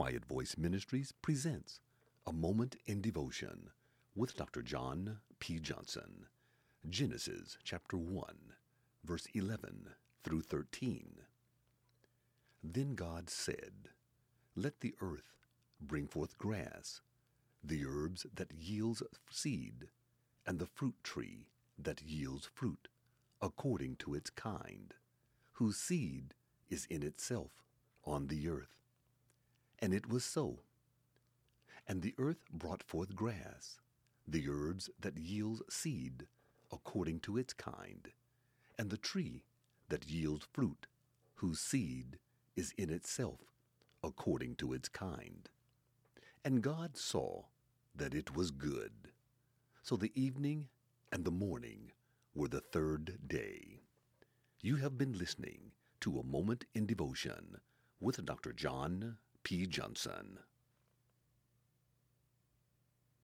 Quiet Voice Ministries presents A Moment in Devotion with Dr. John P. Johnson. Genesis chapter 1, verse 11 through 13. Then God said, Let the earth bring forth grass, the herbs that yields seed, and the fruit tree that yields fruit, according to its kind, whose seed is in itself on the earth. And it was so. And the earth brought forth grass, the herbs that yield seed, according to its kind, and the tree that yields fruit, whose seed is in itself, according to its kind. And God saw that it was good. So the evening and the morning were the third day. You have been listening to A Moment in Devotion with Dr. John P. Johnson.